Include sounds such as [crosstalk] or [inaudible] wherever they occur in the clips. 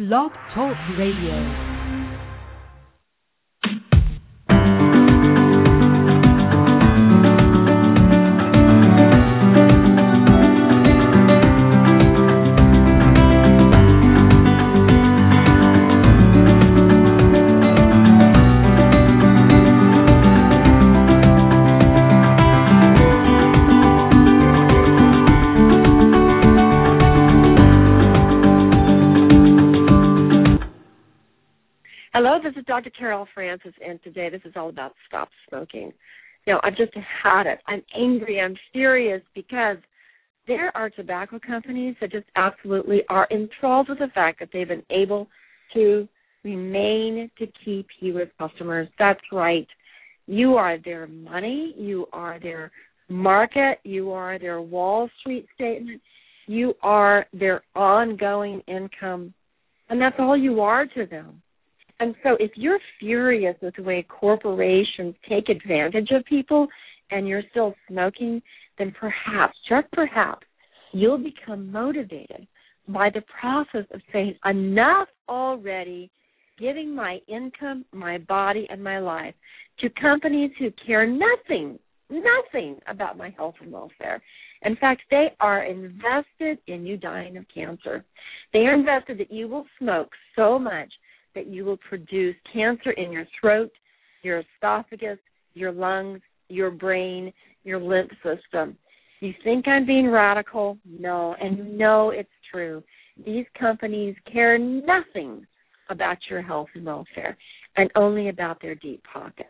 Blog Talk Radio. Dr. Carol Francis, and today this is all about stop smoking. Now, I've just had it. I'm angry. I'm furious because there are tobacco companies that just absolutely are enthralled with the fact that they've been able to remain to keep you as customers. That's right. You are their money. You are their market. You are their Wall Street statement. You are their ongoing income. And that's all you are to them. And so if you're furious with the way corporations take advantage of people and you're still smoking, then perhaps, just perhaps, you'll become motivated by the process of saying, enough already giving my income, my body, and my life to companies who care nothing, nothing about my health and welfare. In fact, they are invested in you dying of cancer. They are invested that you will smoke so much that you will produce cancer in your throat, your esophagus, your lungs, your brain, your lymph system. You think I'm being radical? No, and you know it's true. These companies care nothing about your health and welfare and only about their deep pockets.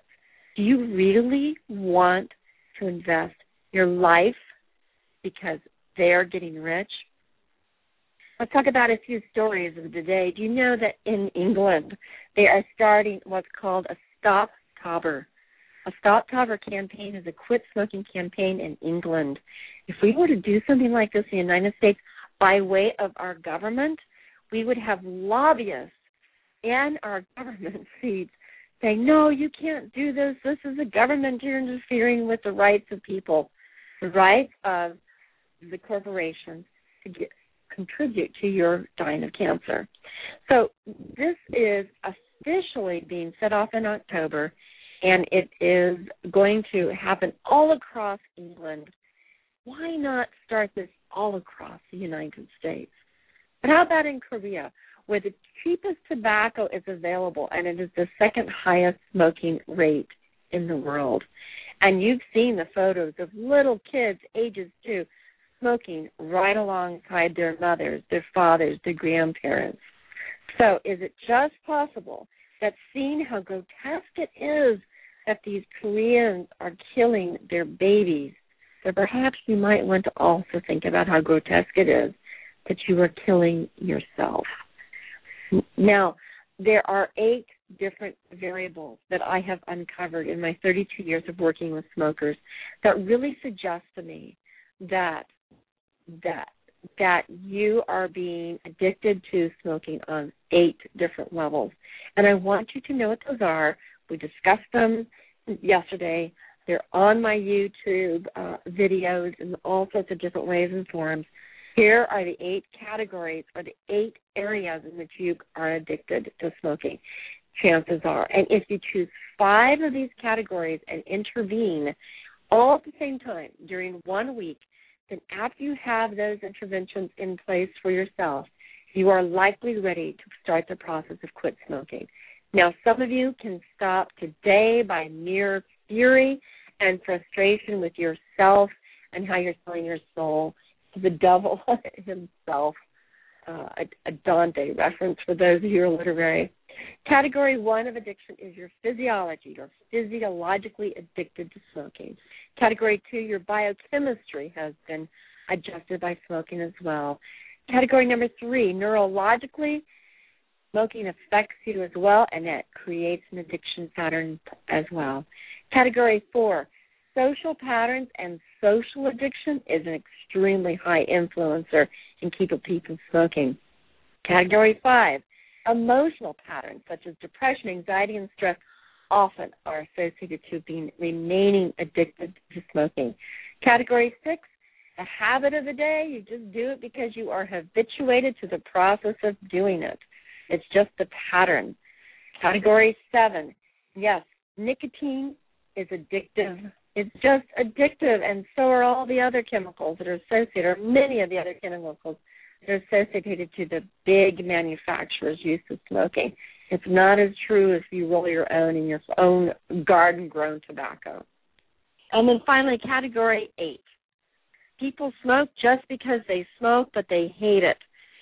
Do you really want to invest your life because they're getting rich? Let's talk about a few stories of the day. Do you know that in England they are starting what's called a Stop Tobber? A Stoptober campaign is a quit smoking campaign in England. If we were to do something like this in the United States by way of our government, we would have lobbyists in our [laughs] government seats saying, No, you can't do this. This is a government. You're interfering with the rights of people, the rights of the corporations to get contribute to your dying of cancer. So this is officially being set off in October, and it is going to happen all across England. Why not start this all across the United States? But how about in Korea, where the cheapest tobacco is available and it is the second highest smoking rate in the world? And you've seen the photos of little kids, ages two, smoking right alongside their mothers, their fathers, their grandparents. So, is it just possible that seeing how grotesque it is that these Koreans are killing their babies, that perhaps you might want to also think about how grotesque it is that you are killing yourself? Now, there are eight different variables that I have uncovered in my 32 years of working with smokers that really suggest to me that that that you are being addicted to smoking on eight different levels. And I want you to know what those are. We discussed them yesterday. They're on my YouTube uh, videos in all sorts of different ways and forms. Here are the eight categories or the eight areas in which you are addicted to smoking. Chances are. And if you choose five of these categories and intervene all at the same time during one week, then after you have those interventions in place for yourself, you are likely ready to start the process of quit smoking. Now, some of you can stop today by mere fury and frustration with yourself and how you're selling your soul to the [laughs] devil himself. Uh, a, Dante reference for those of you who are literary. Category one of addiction is your physiology. You're physiologically addicted to smoking. Category two, your biochemistry has been adjusted by smoking as well. Category number three, neurologically, smoking affects you as well, and that creates an addiction pattern as well. Category four, social patterns and social addiction is an extremely high influencer in keeping people smoking. Category five, Emotional patterns such as depression, anxiety, and stress often are associated to being remaining addicted to smoking. Category six, a habit of the day, you just do it because you are habituated to the process of doing it. It's just the pattern. Category seven, yes, nicotine is addictive. It's just addictive, and so are all the other chemicals that are associated, or many of the other chemicals that are associated to the big manufacturers' use of smoking. It's not as true if you roll your own in your own garden grown tobacco. And then finally, category eight. People smoke just because they smoke, but they hate it.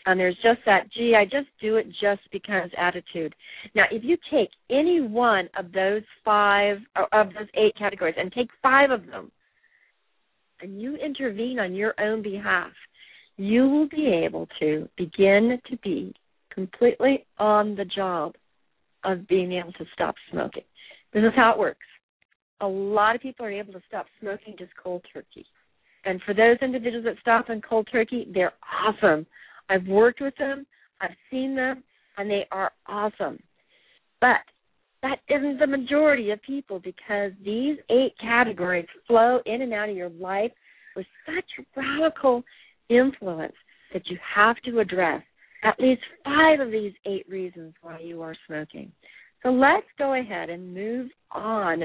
And there's just that, gee, I just do it just because attitude. Now, if you take any one of those five, or of those eight categories, and take five of them, and you intervene on your own behalf, you will be able to begin to be completely on the job of being able to stop smoking. This is how it works. A lot of people are able to stop smoking just cold turkey. And for those individuals that stop in cold turkey, they're awesome. I've worked with them, I've seen them, and they are awesome. But that isn't the majority of people because these eight categories flow in and out of your life with such radical influence that you have to address at least five of these eight reasons why you are smoking. So let's go ahead and move on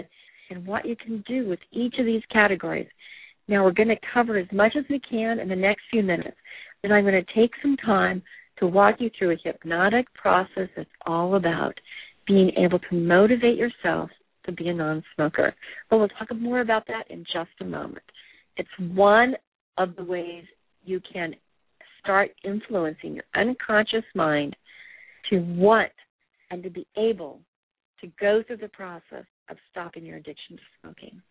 and what you can do with each of these categories. Now, we're going to cover as much as we can in the next few minutes. Then I'm going to take some time to walk you through a hypnotic process that's all about being able to motivate yourself to be a non smoker. But we'll talk more about that in just a moment. It's one of the ways you can start influencing your unconscious mind to want and to be able to go through the process of stopping your addiction to smoking.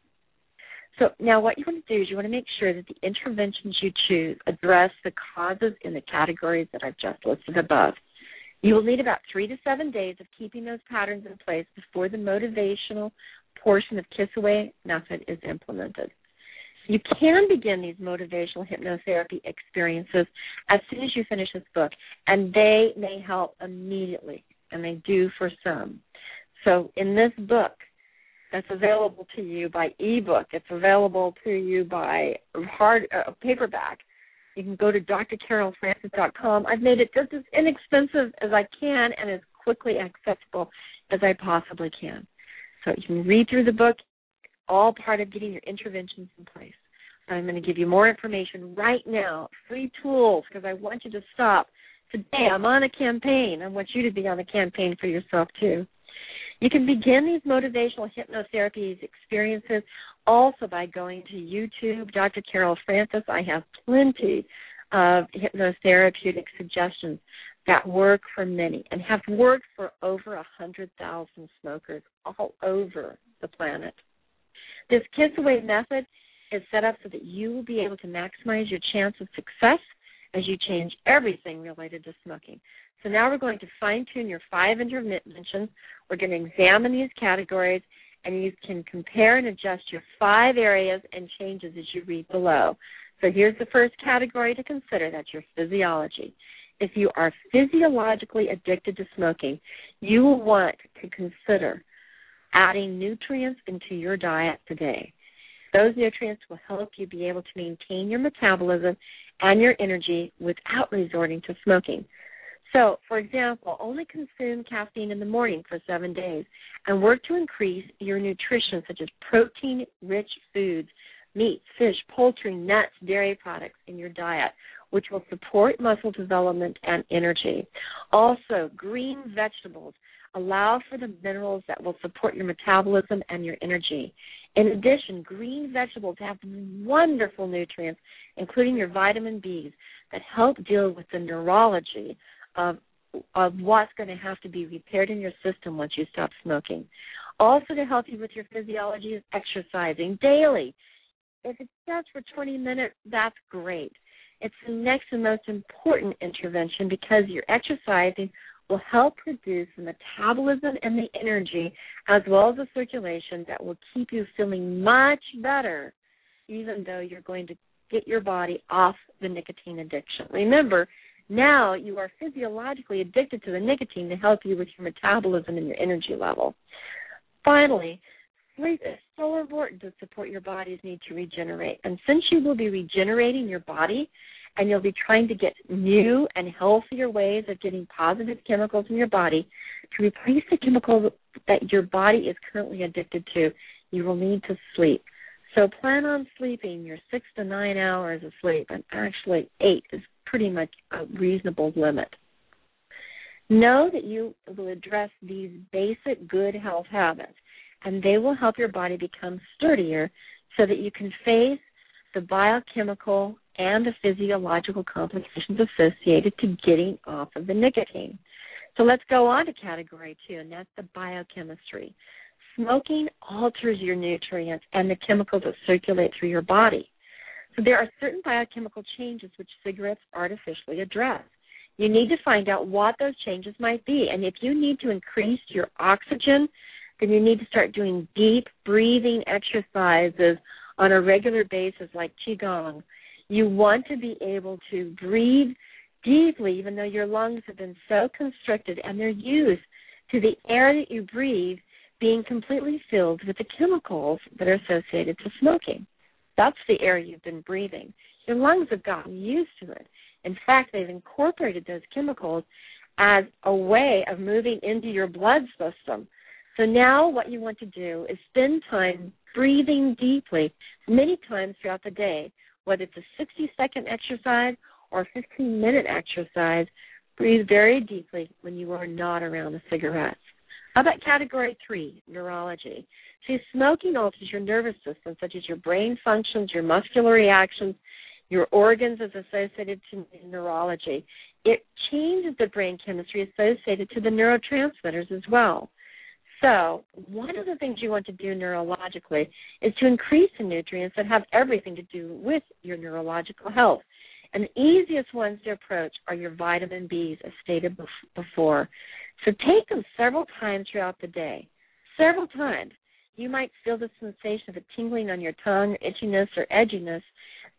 So now what you want to do is you want to make sure that the interventions you choose address the causes in the categories that I've just listed above. You will need about three to seven days of keeping those patterns in place before the motivational portion of Kiss Away method is implemented. You can begin these motivational hypnotherapy experiences as soon as you finish this book, and they may help immediately, and they do for some. So in this book, that's available to you by ebook. It's available to you by hard uh, paperback. You can go to drcarolfrancis.com. I've made it just as inexpensive as I can and as quickly accessible as I possibly can. So you can read through the book, all part of getting your interventions in place. I'm going to give you more information right now, free tools, because I want you to stop. Today, I'm on a campaign. I want you to be on a campaign for yourself, too. You can begin these motivational hypnotherapy experiences also by going to YouTube, Dr. Carol Francis. I have plenty of hypnotherapeutic suggestions that work for many and have worked for over a hundred thousand smokers all over the planet. This Kiss Away method is set up so that you will be able to maximize your chance of success as you change everything related to smoking. So now we're going to fine tune your five interventions. We're going to examine these categories and you can compare and adjust your five areas and changes as you read below. So here's the first category to consider that's your physiology. If you are physiologically addicted to smoking, you will want to consider adding nutrients into your diet today. Those nutrients will help you be able to maintain your metabolism and your energy without resorting to smoking. So, for example, only consume caffeine in the morning for seven days and work to increase your nutrition, such as protein rich foods, meat, fish, poultry, nuts, dairy products in your diet, which will support muscle development and energy. Also, green vegetables allow for the minerals that will support your metabolism and your energy. In addition, green vegetables have wonderful nutrients, including your vitamin Bs, that help deal with the neurology of of what's going to have to be repaired in your system once you stop smoking. Also, to help you with your physiology is exercising daily. If it's just for 20 minutes, that's great. It's the next and most important intervention because you're exercising will help produce the metabolism and the energy as well as the circulation that will keep you feeling much better even though you're going to get your body off the nicotine addiction. Remember, now you are physiologically addicted to the nicotine to help you with your metabolism and your energy level. Finally, sleep is so important to support your body's need to regenerate. And since you will be regenerating your body and you'll be trying to get new and healthier ways of getting positive chemicals in your body to replace the chemicals that your body is currently addicted to, you will need to sleep. So plan on sleeping your six to nine hours of sleep, and actually eight is pretty much a reasonable limit. Know that you will address these basic good health habits, and they will help your body become sturdier so that you can face the biochemical and the physiological complications associated to getting off of the nicotine. So let's go on to category two, and that's the biochemistry. Smoking alters your nutrients and the chemicals that circulate through your body. So there are certain biochemical changes which cigarettes artificially address. You need to find out what those changes might be. And if you need to increase your oxygen, then you need to start doing deep breathing exercises on a regular basis like Qigong. You want to be able to breathe deeply, even though your lungs have been so constricted and they're used to the air that you breathe being completely filled with the chemicals that are associated to smoking. That's the air you've been breathing. Your lungs have gotten used to it. In fact, they've incorporated those chemicals as a way of moving into your blood system. So now what you want to do is spend time breathing deeply many times throughout the day, whether it's a 60 second exercise or a 15 minute exercise. Breathe very deeply when you are not around the cigarettes. How about category three, neurology? See, smoking alters your nervous system, such as your brain functions, your muscular reactions, your organs as associated to neurology. It changes the brain chemistry associated to the neurotransmitters as well. So, one of the things you want to do neurologically is to increase the nutrients that have everything to do with your neurological health. And the easiest ones to approach are your vitamin Bs, as stated before. So take them several times throughout the day. Several times. You might feel the sensation of a tingling on your tongue, itchiness, or edginess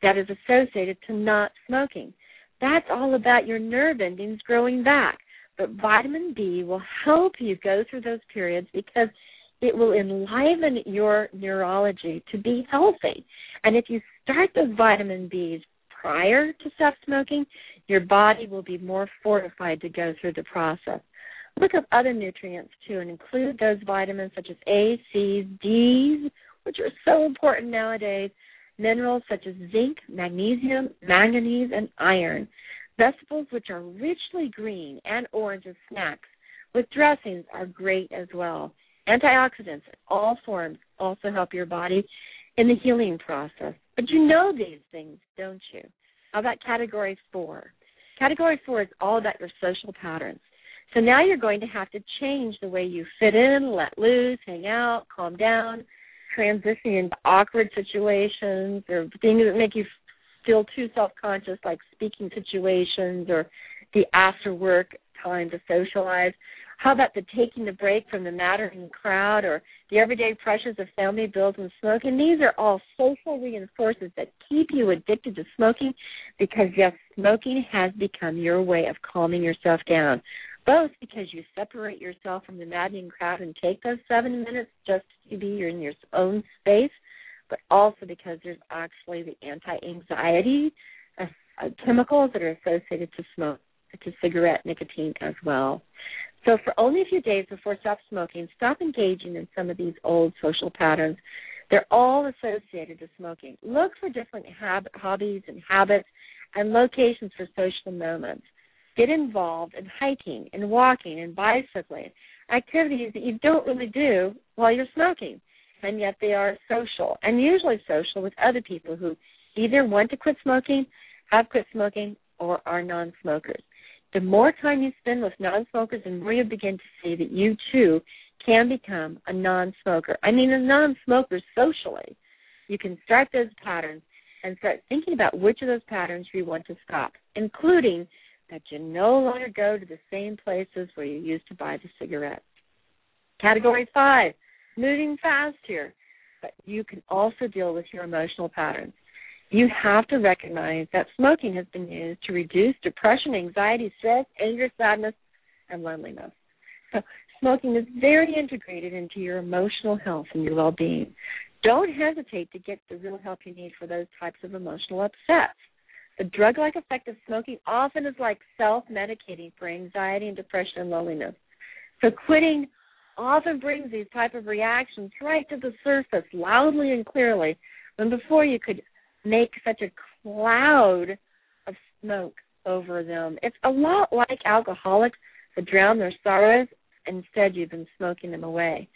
that is associated to not smoking. That's all about your nerve endings growing back. But vitamin B will help you go through those periods because it will enliven your neurology to be healthy. And if you start those vitamin Bs prior to stop smoking, your body will be more fortified to go through the process. Look up other nutrients too and include those vitamins such as A, C, D's, which are so important nowadays, minerals such as zinc, magnesium, manganese, and iron. Vegetables which are richly green and orange as snacks with dressings are great as well. Antioxidants in all forms also help your body in the healing process. But you know these things, don't you? How about category four? Category four is all about your social patterns. So now you're going to have to change the way you fit in, let loose, hang out, calm down, transition into awkward situations or things that make you feel too self-conscious, like speaking situations or the after work time to socialize. How about the taking the break from the mattering crowd or the everyday pressures of family bills and smoking? These are all social reinforcers that keep you addicted to smoking because, yes, smoking has become your way of calming yourself down both because you separate yourself from the maddening crowd and take those seven minutes just to be in your own space, but also because there's actually the anti-anxiety uh, uh, chemicals that are associated to smoke, to cigarette nicotine as well. So for only a few days before stop smoking, stop engaging in some of these old social patterns. They're all associated to smoking. Look for different hab- hobbies and habits and locations for social moments get involved in hiking and walking and bicycling, activities that you don't really do while you're smoking. And yet they are social, and usually social with other people who either want to quit smoking, have quit smoking, or are non smokers. The more time you spend with non smokers, the more you begin to see that you too can become a non smoker. I mean, a non smoker socially. You can start those patterns and start thinking about which of those patterns you want to stop, including that you no longer go to the same places where you used to buy the cigarettes. Category five, moving fast here, but you can also deal with your emotional patterns. You have to recognize that smoking has been used to reduce depression, anxiety, stress, anger, sadness, and loneliness. So smoking is very integrated into your emotional health and your well-being. Don't hesitate to get the real help you need for those types of emotional upsets. The drug like effect of smoking often is like self medicating for anxiety and depression and loneliness. So quitting often brings these type of reactions right to the surface loudly and clearly when before you could make such a cloud of smoke over them. It's a lot like alcoholics that drown their sorrows. Instead, you've been smoking them away.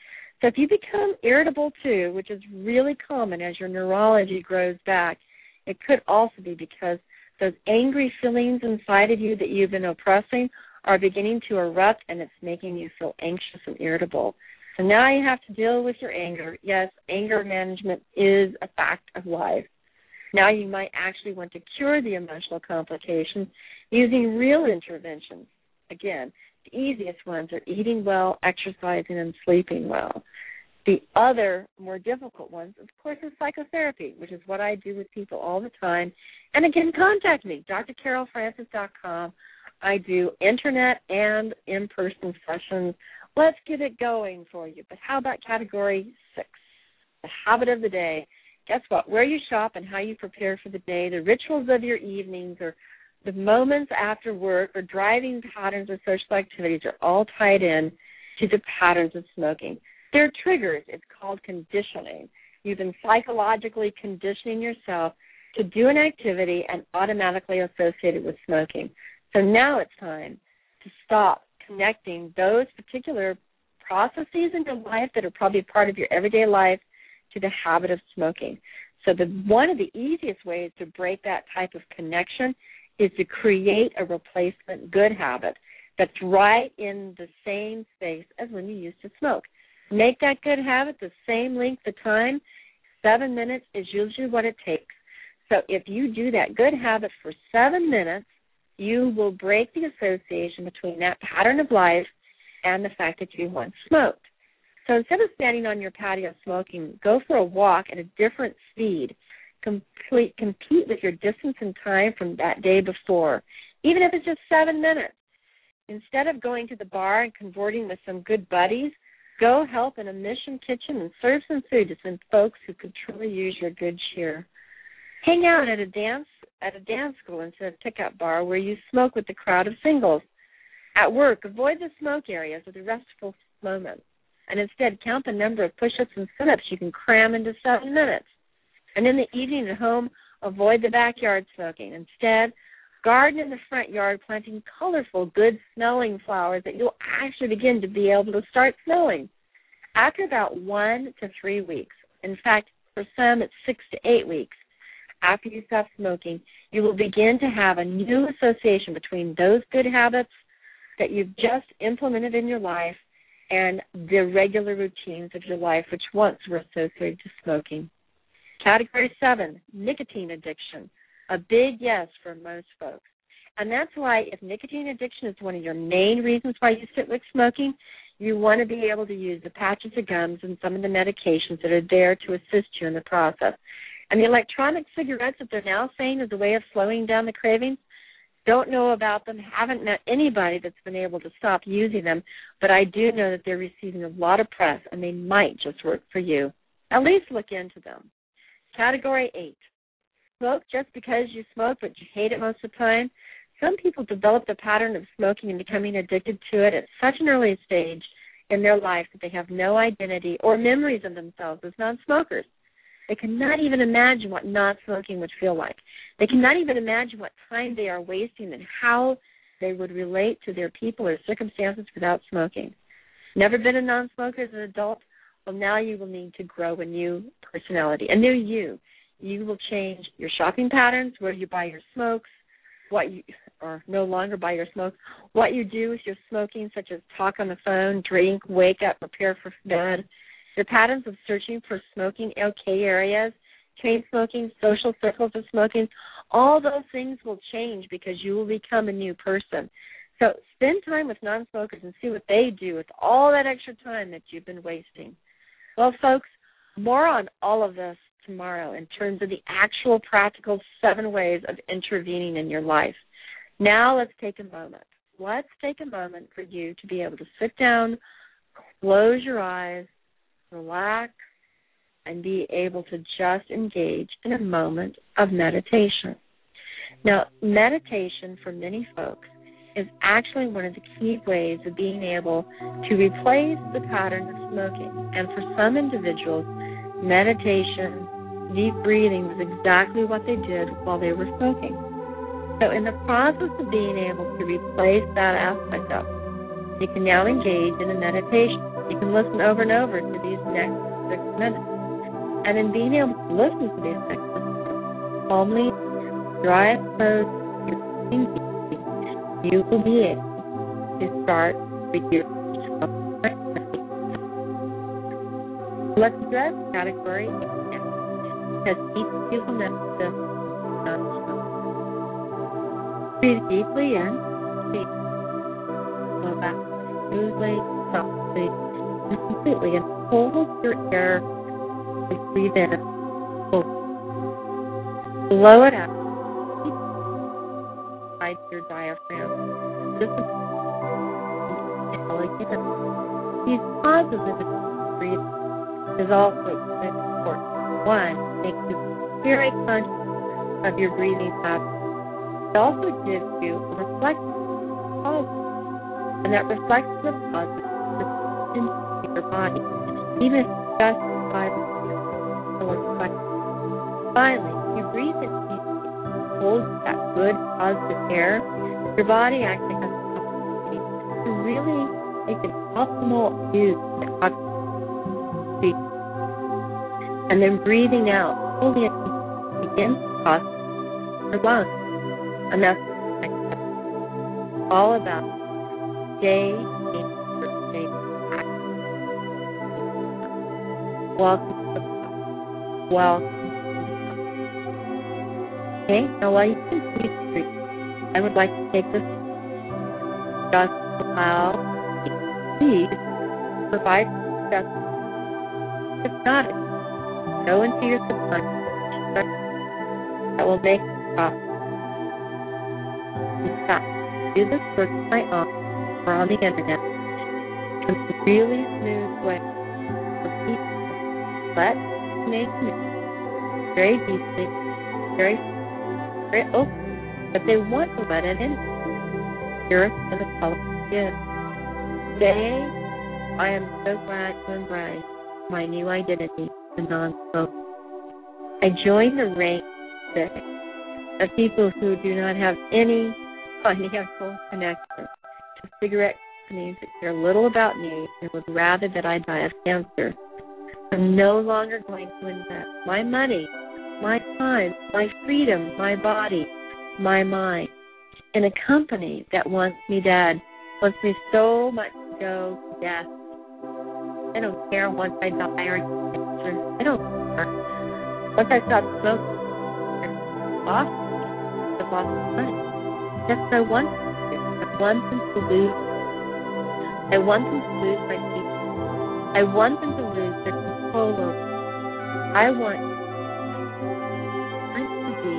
So if you become irritable too, which is really common as your neurology grows back, it could also be because those angry feelings inside of you that you've been oppressing are beginning to erupt and it's making you feel anxious and irritable. So now you have to deal with your anger. Yes, anger management is a fact of life. Now you might actually want to cure the emotional complications using real interventions. Again, the easiest ones are eating well, exercising, and sleeping well. The other more difficult ones, of course, is psychotherapy, which is what I do with people all the time. And again, contact me, drcarolfrancis.com. I do internet and in person sessions. Let's get it going for you. But how about category six? The habit of the day. Guess what? Where you shop and how you prepare for the day, the rituals of your evenings, or the moments after work, or driving patterns or social activities are all tied in to the patterns of smoking. They're triggers. It's called conditioning. You've been psychologically conditioning yourself to do an activity and automatically associate it with smoking. So now it's time to stop connecting those particular processes in your life that are probably part of your everyday life to the habit of smoking. So the one of the easiest ways to break that type of connection is to create a replacement good habit that's right in the same space as when you used to smoke. Make that good habit the same length of time. Seven minutes is usually what it takes. So if you do that good habit for seven minutes, you will break the association between that pattern of life and the fact that you once smoked. So instead of standing on your patio smoking, go for a walk at a different speed. Complete, compete with your distance and time from that day before, even if it's just seven minutes. Instead of going to the bar and converting with some good buddies, go help in a mission kitchen and serve some food to some folks who could truly use your good cheer. Hang out at a dance at a dance school instead of pickup bar where you smoke with the crowd of singles. At work, avoid the smoke areas with the restful moments, and instead count the number of push-ups and sit-ups you can cram into seven minutes. And in the evening at home, avoid the backyard smoking. Instead, garden in the front yard, planting colorful, good-smelling flowers that you'll actually begin to be able to start smelling. After about one to three weeks, in fact, for some it's six to eight weeks, after you stop smoking, you will begin to have a new association between those good habits that you've just implemented in your life and the regular routines of your life, which once were associated to smoking. Category seven, nicotine addiction. A big yes for most folks. And that's why if nicotine addiction is one of your main reasons why you sit with smoking, you want to be able to use the patches of gums and some of the medications that are there to assist you in the process. And the electronic cigarettes that they're now saying is a way of slowing down the cravings, don't know about them, haven't met anybody that's been able to stop using them, but I do know that they're receiving a lot of press and they might just work for you. At least look into them. Category 8. Smoke just because you smoke but you hate it most of the time. Some people develop the pattern of smoking and becoming addicted to it at such an early stage in their life that they have no identity or memories of themselves as non smokers. They cannot even imagine what not smoking would feel like. They cannot even imagine what time they are wasting and how they would relate to their people or circumstances without smoking. Never been a non smoker as an adult? Well, now you will need to grow a new personality, a new you. You will change your shopping patterns, where you buy your smokes, what you or no longer buy your smokes, what you do with your smoking, such as talk on the phone, drink, wake up, prepare for bed, the patterns of searching for smoking okay areas, chain smoking, social circles of smoking, all those things will change because you will become a new person. So spend time with non smokers and see what they do with all that extra time that you've been wasting. Well, folks, more on all of this tomorrow in terms of the actual practical seven ways of intervening in your life. Now let's take a moment. Let's take a moment for you to be able to sit down, close your eyes, relax, and be able to just engage in a moment of meditation. Now, meditation for many folks is actually one of the key ways of being able to replace the pattern of smoking. And for some individuals, meditation, deep breathing was exactly what they did while they were smoking. So, in the process of being able to replace that aspect of it, you can now engage in a meditation. You can listen over and over to these next six minutes. And in being able to listen to these six minutes, calmly, dry close, you will be able to start with your Let's address category because each people know Breathe deeply in. Deep. Go back smoothly, softly, completely. And hold your air. and Breathe in. Blow it out. Hide your diaphragm. Just again. These pauses in the breathe is also important. One, make you very conscious of your breathing habits it also gives you a reflection of and that reflection of positive body, even just by the reflection. Finally, you breathe in deeply, hold that good positive air, your body actually has the opportunity to really make an optimal use of oxygen. And then breathing out fully begins to cause your lungs and that's all about day Welcome Welcome. Okay, now while I would like to take this just allow please provide justice. If not, Go into your subconscious that will make possible do this work my own or on the internet in a really smooth way. So people make me very deeply, very very open, but they want to let it in. Here is the color is. Today, I am so glad to embrace my new identity, the non-smoker. I join the rank today of people who do not have any financial connection to cigarette companies that care little about me and would rather that I die of cancer. I'm no longer going to invest my money, my time, my freedom, my body, my mind in a company that wants me dead, wants me so much to go to death. I don't care once I die or. I don't care. Once I stop smoking, I lost, I lost money. Yes, I want them to. I want them to lose. I want them to lose my peace. I want them to lose their control over. I want to be.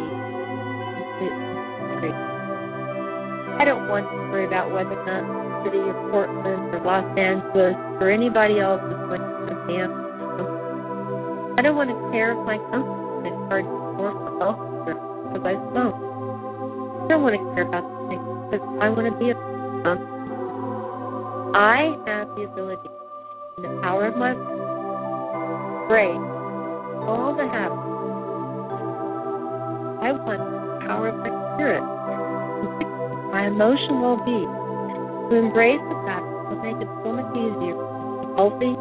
I don't want to worry about whether or not the city of Portland or Los Angeles or anybody else is going to dance. I don't want to care if my company is charged more for health because I smoke. I don't want to care about things because I want to be a mom. I have the ability and the power of my brain, all the habits. I want the power of my spirit, my emotional well-being, to embrace the fact that will make it so much easier be healthy.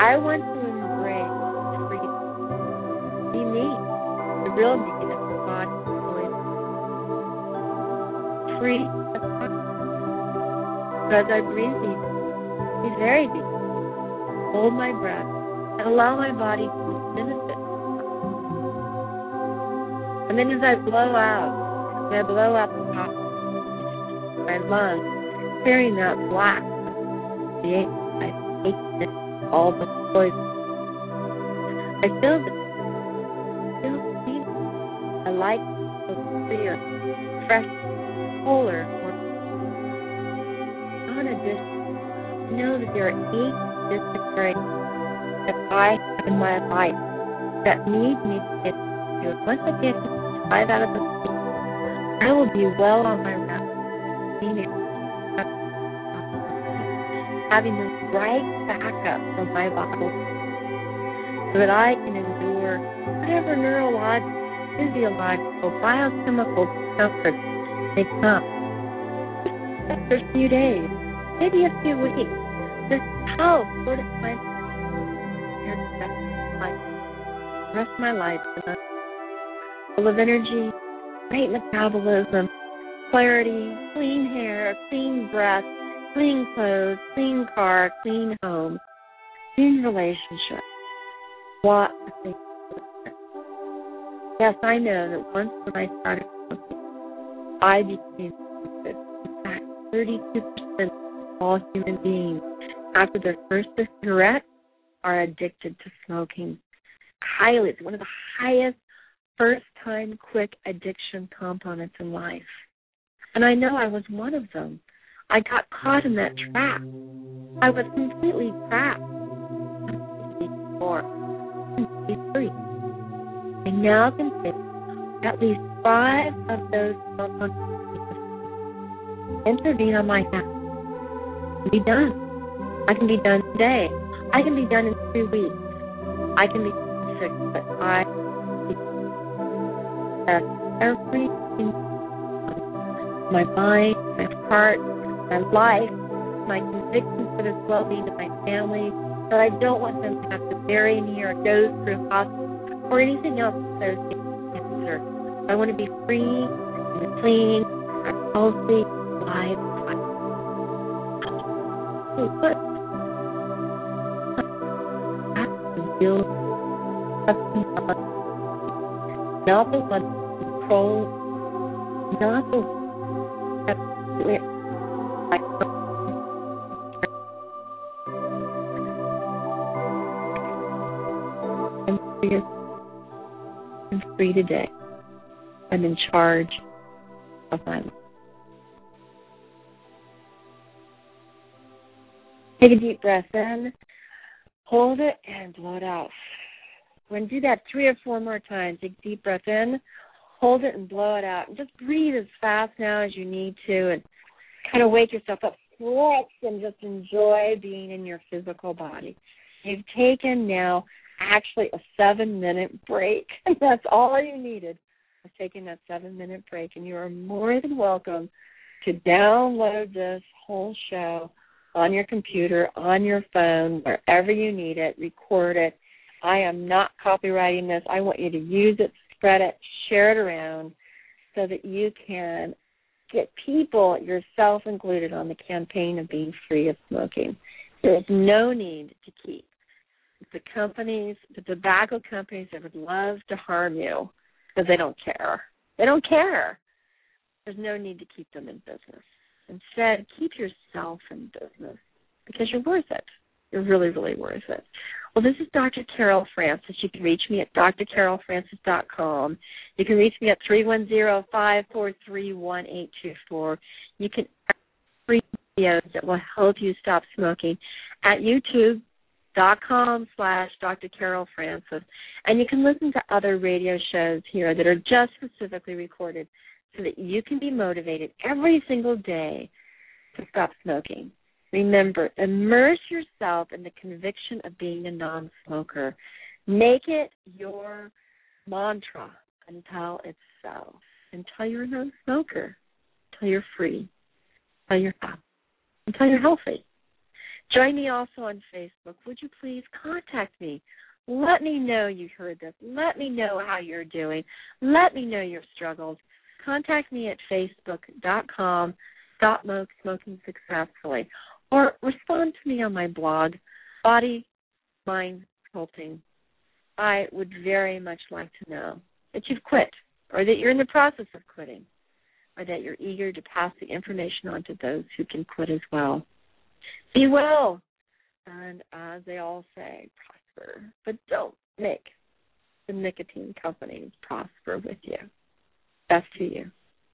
I want to embrace freedom, be me, the real me free because I breathe deep, breathe very deep, hold my breath, and allow my body to benefit. And then as I blow out, I blow out the top of my lungs, clearing that black, the I hate all the poison. I feel the feel the I like the clear, fresh polar or on a distance, know that there are eight areas that I have in my life that need me to get it. Once I get five out of the six, I will be well on my route. Having the right backup for my body so that I can endure whatever neurological, physiological, biochemical discomfort may come. After a few days, maybe a few weeks, this how of my rest of my life full of energy, great metabolism, clarity, clean hair, clean breath, clean clothes, clean car, clean home, clean relationship. What a thing. Yes, I know that once when I started I became. In fact, 32% of all human beings after their first cigarette are addicted to smoking. Highly, it's one of the highest first time quick addiction components in life. And I know I was one of them. I got caught in that trap. I was completely trapped. Or. I now can take at least five of those intervene on my behalf. Be done. I can be done today. I can be done in three weeks. I can be sick, but I that everything my mind, my heart, my life, my conviction for the well being of my family, that I don't want them to have to bury me or go through hospital or anything else associated with cancer. I want to be free and clean, healthy, alive. Feel not the one control, not the I'm free today. I'm in charge of my life. Take a deep breath in. Hold it and blow it out. To do that three or four more times. Take a deep breath in, hold it and blow it out. And just breathe as fast now as you need to and kind of wake yourself up. Flex and just enjoy being in your physical body. You've taken now actually a seven minute break. And [laughs] that's all you needed taking that seven minute break. And you are more than welcome to download this whole show on your computer, on your phone, wherever you need it, record it. I am not copywriting this. I want you to use it, spread it, share it around so that you can get people, yourself included, on the campaign of being free of smoking. There is no need to keep the companies, the tobacco companies that would love to harm you because they don't care. They don't care. There's no need to keep them in business. Instead, keep yourself in business because you're worth it. You're really, really worth it. Well, this is Dr. Carol Francis. You can reach me at drcarolfrancis.com. You can reach me at 310-543-1824. You can free videos that will help you stop smoking at youtube.com slash Dr. Carol Francis. And you can listen to other radio shows here that are just specifically recorded so that you can be motivated every single day to stop smoking. Remember, immerse yourself in the conviction of being a non smoker. Make it your mantra until it's so. Until you're a non smoker. Until you're free. Until you're happy. Until you're healthy. Join me also on Facebook. Would you please contact me? Let me know you heard this. Let me know how you're doing. Let me know your struggles contact me at facebook.com stop smoking successfully or respond to me on my blog body mind sculpting. I would very much like to know that you've quit or that you're in the process of quitting or that you're eager to pass the information on to those who can quit as well. Be well and as they all say prosper. But don't make the nicotine companies prosper with you Best to you.